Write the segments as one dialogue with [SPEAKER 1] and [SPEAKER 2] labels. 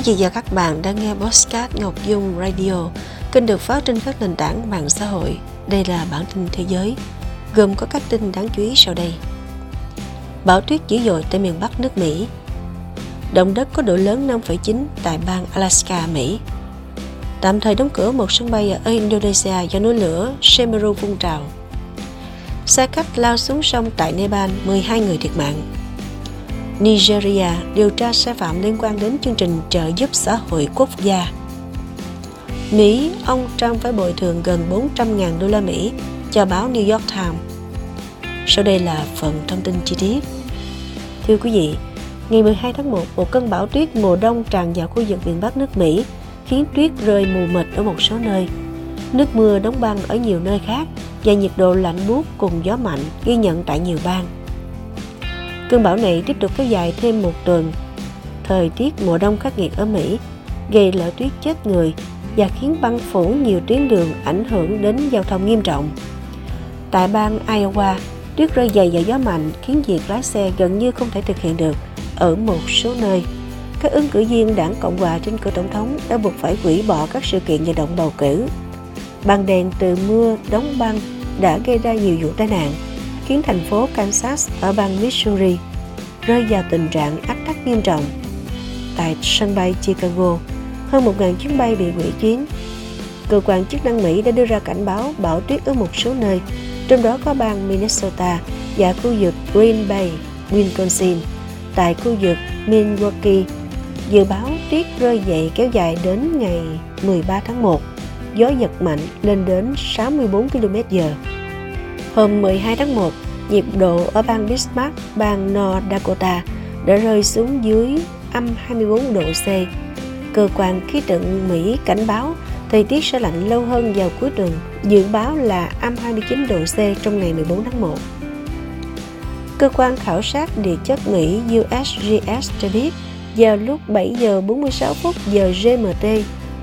[SPEAKER 1] Quý vị và các bạn đang nghe Postcard Ngọc Dung Radio, kênh được phát trên các nền tảng mạng xã hội. Đây là bản tin thế giới, gồm có các tin đáng chú ý sau đây. Bão tuyết dữ dội tại miền Bắc nước Mỹ. Động đất có độ lớn 5,9 tại bang Alaska, Mỹ. Tạm thời đóng cửa một sân bay ở Indonesia do núi lửa Semeru phun trào. Xe khách lao xuống sông tại Nepal, 12 người thiệt mạng. Nigeria điều tra sai phạm liên quan đến chương trình trợ giúp xã hội quốc gia. Mỹ, ông Trump phải bồi thường gần 400.000 đô la Mỹ cho báo New York Times. Sau đây là phần thông tin chi tiết. Thưa quý vị, ngày 12 tháng 1, một cơn bão tuyết mùa đông tràn vào khu vực miền Bắc nước Mỹ, khiến tuyết rơi mù mịt ở một số nơi. Nước mưa đóng băng ở nhiều nơi khác và nhiệt độ lạnh buốt cùng gió mạnh ghi nhận tại nhiều bang. Cơn bão này tiếp tục kéo dài thêm một tuần. Thời tiết mùa đông khắc nghiệt ở Mỹ gây lở tuyết chết người và khiến băng phủ nhiều tuyến đường ảnh hưởng đến giao thông nghiêm trọng. Tại bang Iowa, tuyết rơi dày và gió mạnh khiến việc lái xe gần như không thể thực hiện được ở một số nơi. Các ứng cử viên đảng Cộng hòa trên cửa tổng thống đã buộc phải hủy bỏ các sự kiện vận động bầu cử. Băng đèn từ mưa đóng băng đã gây ra nhiều vụ tai nạn, khiến thành phố Kansas ở bang Missouri rơi vào tình trạng ách tắc nghiêm trọng. Tại sân bay Chicago, hơn 1.000 chuyến bay bị hủy chuyến. Cơ quan chức năng Mỹ đã đưa ra cảnh báo bão tuyết ở một số nơi, trong đó có bang Minnesota và khu vực Green Bay, Wisconsin. Tại khu vực Milwaukee, dự báo tuyết rơi dậy kéo dài đến ngày 13 tháng 1, gió giật mạnh lên đến 64 km/h. Hôm 12 tháng 1, nhiệt độ ở bang Bismarck, bang North Dakota đã rơi xuống dưới âm 24 độ C. Cơ quan khí tượng Mỹ cảnh báo thời tiết sẽ lạnh lâu hơn vào cuối tuần, dự báo là âm 29 độ C trong ngày 14 tháng 1. Cơ quan khảo sát địa chất Mỹ USGS cho biết vào lúc 7 giờ 46 phút giờ GMT,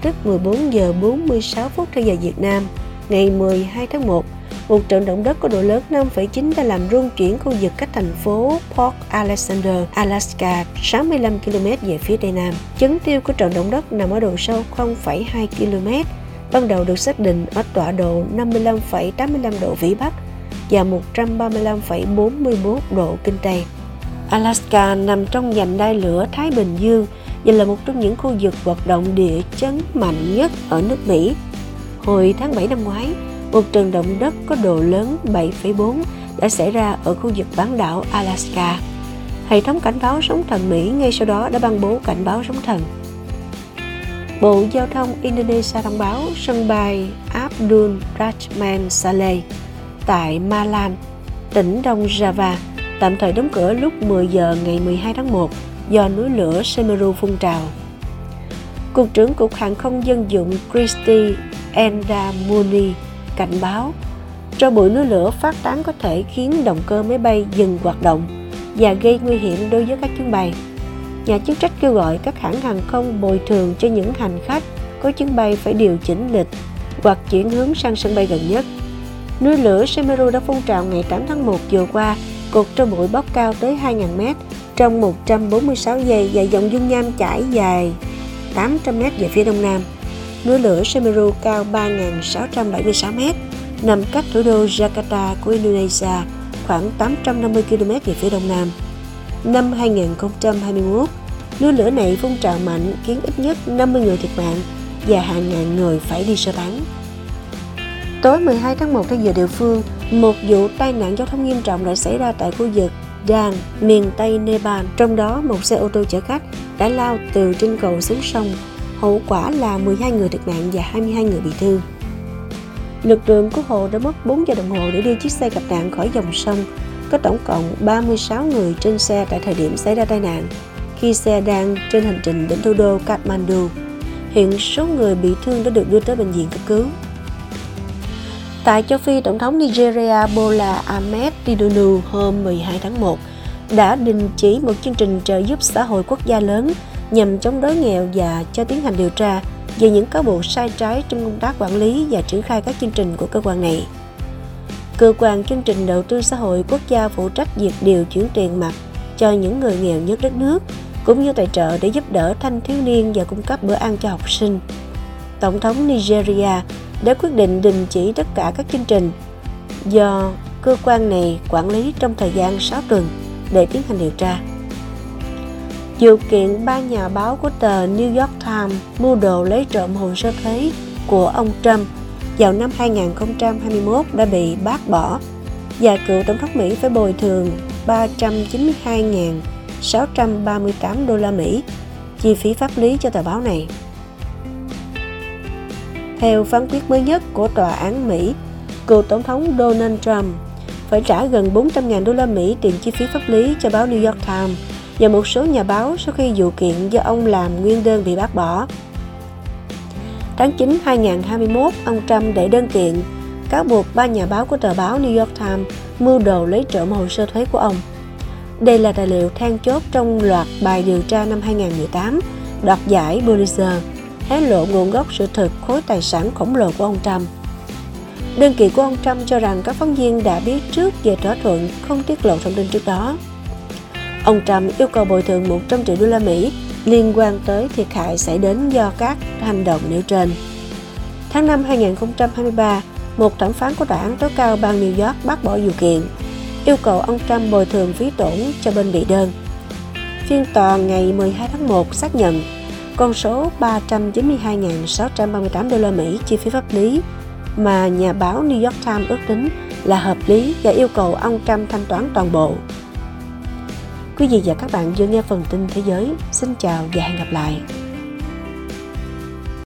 [SPEAKER 1] tức 14 giờ 46 phút theo giờ Việt Nam, ngày 12 tháng 1, một trận động đất có độ lớn 5,9 đã làm rung chuyển khu vực cách thành phố Port Alexander, Alaska 65 km về phía tây nam. Chấn tiêu của trận động đất nằm ở độ sâu 0,2 km, ban đầu được xác định ở tọa độ 55,85 độ vĩ Bắc và 135,44 độ kinh Tây. Alaska nằm trong vành đai lửa Thái Bình Dương và là một trong những khu vực hoạt động địa chấn mạnh nhất ở nước Mỹ. Hồi tháng 7 năm ngoái, một trận động đất có độ lớn 7,4 đã xảy ra ở khu vực bán đảo Alaska. Hệ thống cảnh báo sóng thần Mỹ ngay sau đó đã ban bố cảnh báo sóng thần. Bộ Giao thông Indonesia thông báo sân bay Abdul Rahman Saleh tại Malan, tỉnh Đông Java, tạm thời đóng cửa lúc 10 giờ ngày 12 tháng 1 do núi lửa Semeru phun trào. Cục trưởng Cục Hàng không Dân dụng Christy Endamuni cảnh báo tro bụi núi lửa phát tán có thể khiến động cơ máy bay dừng hoạt động và gây nguy hiểm đối với các chuyến bay. Nhà chức trách kêu gọi các hãng hàng không bồi thường cho những hành khách có chuyến bay phải điều chỉnh lịch hoặc chuyển hướng sang sân bay gần nhất. Núi lửa Semeru đã phun trào ngày 8 tháng 1 vừa qua, cột tro bụi bốc cao tới 2.000m trong 146 giây và dòng dung nham chảy dài 800m về phía đông nam. Núi lửa Semeru cao 3.676 m, nằm cách thủ đô Jakarta của Indonesia khoảng 850 km về phía đông nam. Năm 2021, núi lửa này phun trào mạnh khiến ít nhất 50 người thiệt mạng và hàng ngàn người phải đi sơ tán. Tối 12 tháng 1 theo giờ địa phương, một vụ tai nạn giao thông nghiêm trọng đã xảy ra tại khu vực Dang, miền Tây Nepal. Trong đó, một xe ô tô chở khách đã lao từ trên cầu xuống sông Hậu quả là 12 người thiệt mạng và 22 người bị thương. Lực lượng cứu hộ đã mất 4 giờ đồng hồ để đưa chiếc xe gặp nạn khỏi dòng sông. Có tổng cộng 36 người trên xe tại thời điểm xảy ra tai nạn, khi xe đang trên hành trình đến thủ đô Kathmandu. Hiện số người bị thương đã được đưa tới bệnh viện cấp cứu. Tại châu Phi, Tổng thống Nigeria Bola Ahmed Tinubu hôm 12 tháng 1 đã đình chỉ một chương trình trợ giúp xã hội quốc gia lớn nhằm chống đói nghèo và cho tiến hành điều tra về những cáo buộc sai trái trong công tác quản lý và triển khai các chương trình của cơ quan này. Cơ quan chương trình đầu tư xã hội quốc gia phụ trách việc điều chuyển tiền mặt cho những người nghèo nhất đất nước, cũng như tài trợ để giúp đỡ thanh thiếu niên và cung cấp bữa ăn cho học sinh. Tổng thống Nigeria đã quyết định đình chỉ tất cả các chương trình do cơ quan này quản lý trong thời gian 6 tuần để tiến hành điều tra. Dự kiện ba nhà báo của tờ New York Times mưu đồ lấy trộm hồ sơ thuế của ông Trump vào năm 2021 đã bị bác bỏ và cựu tổng thống Mỹ phải bồi thường 392.638 đô la Mỹ chi phí pháp lý cho tờ báo này. Theo phán quyết mới nhất của tòa án Mỹ, cựu tổng thống Donald Trump phải trả gần 400.000 đô la Mỹ tiền chi phí pháp lý cho báo New York Times và một số nhà báo sau khi vụ kiện do ông làm nguyên đơn bị bác bỏ. Tháng 9 2021, ông Trump đệ đơn kiện cáo buộc ba nhà báo của tờ báo New York Times mưu đồ lấy trộm hồ sơ thuế của ông. Đây là tài liệu than chốt trong loạt bài điều tra năm 2018 đoạt giải Pulitzer, hé lộ nguồn gốc sự thực khối tài sản khổng lồ của ông Trump. Đơn kiện của ông Trump cho rằng các phóng viên đã biết trước về thỏa thuận không tiết lộ thông tin trước đó. Ông Trump yêu cầu bồi thường 100 triệu đô la Mỹ liên quan tới thiệt hại xảy đến do các hành động nêu trên. Tháng 5 2023, một thẩm phán của tòa án tối cao bang New York bác bỏ vụ kiện, yêu cầu ông Trump bồi thường phí tổn cho bên bị đơn. Phiên tòa ngày 12 tháng 1 xác nhận con số 392.638 đô la Mỹ chi phí pháp lý mà nhà báo New York Times ước tính là hợp lý và yêu cầu ông Trump thanh toán toàn bộ. Quý vị và các bạn vừa nghe phần tin thế giới. Xin chào và hẹn gặp lại.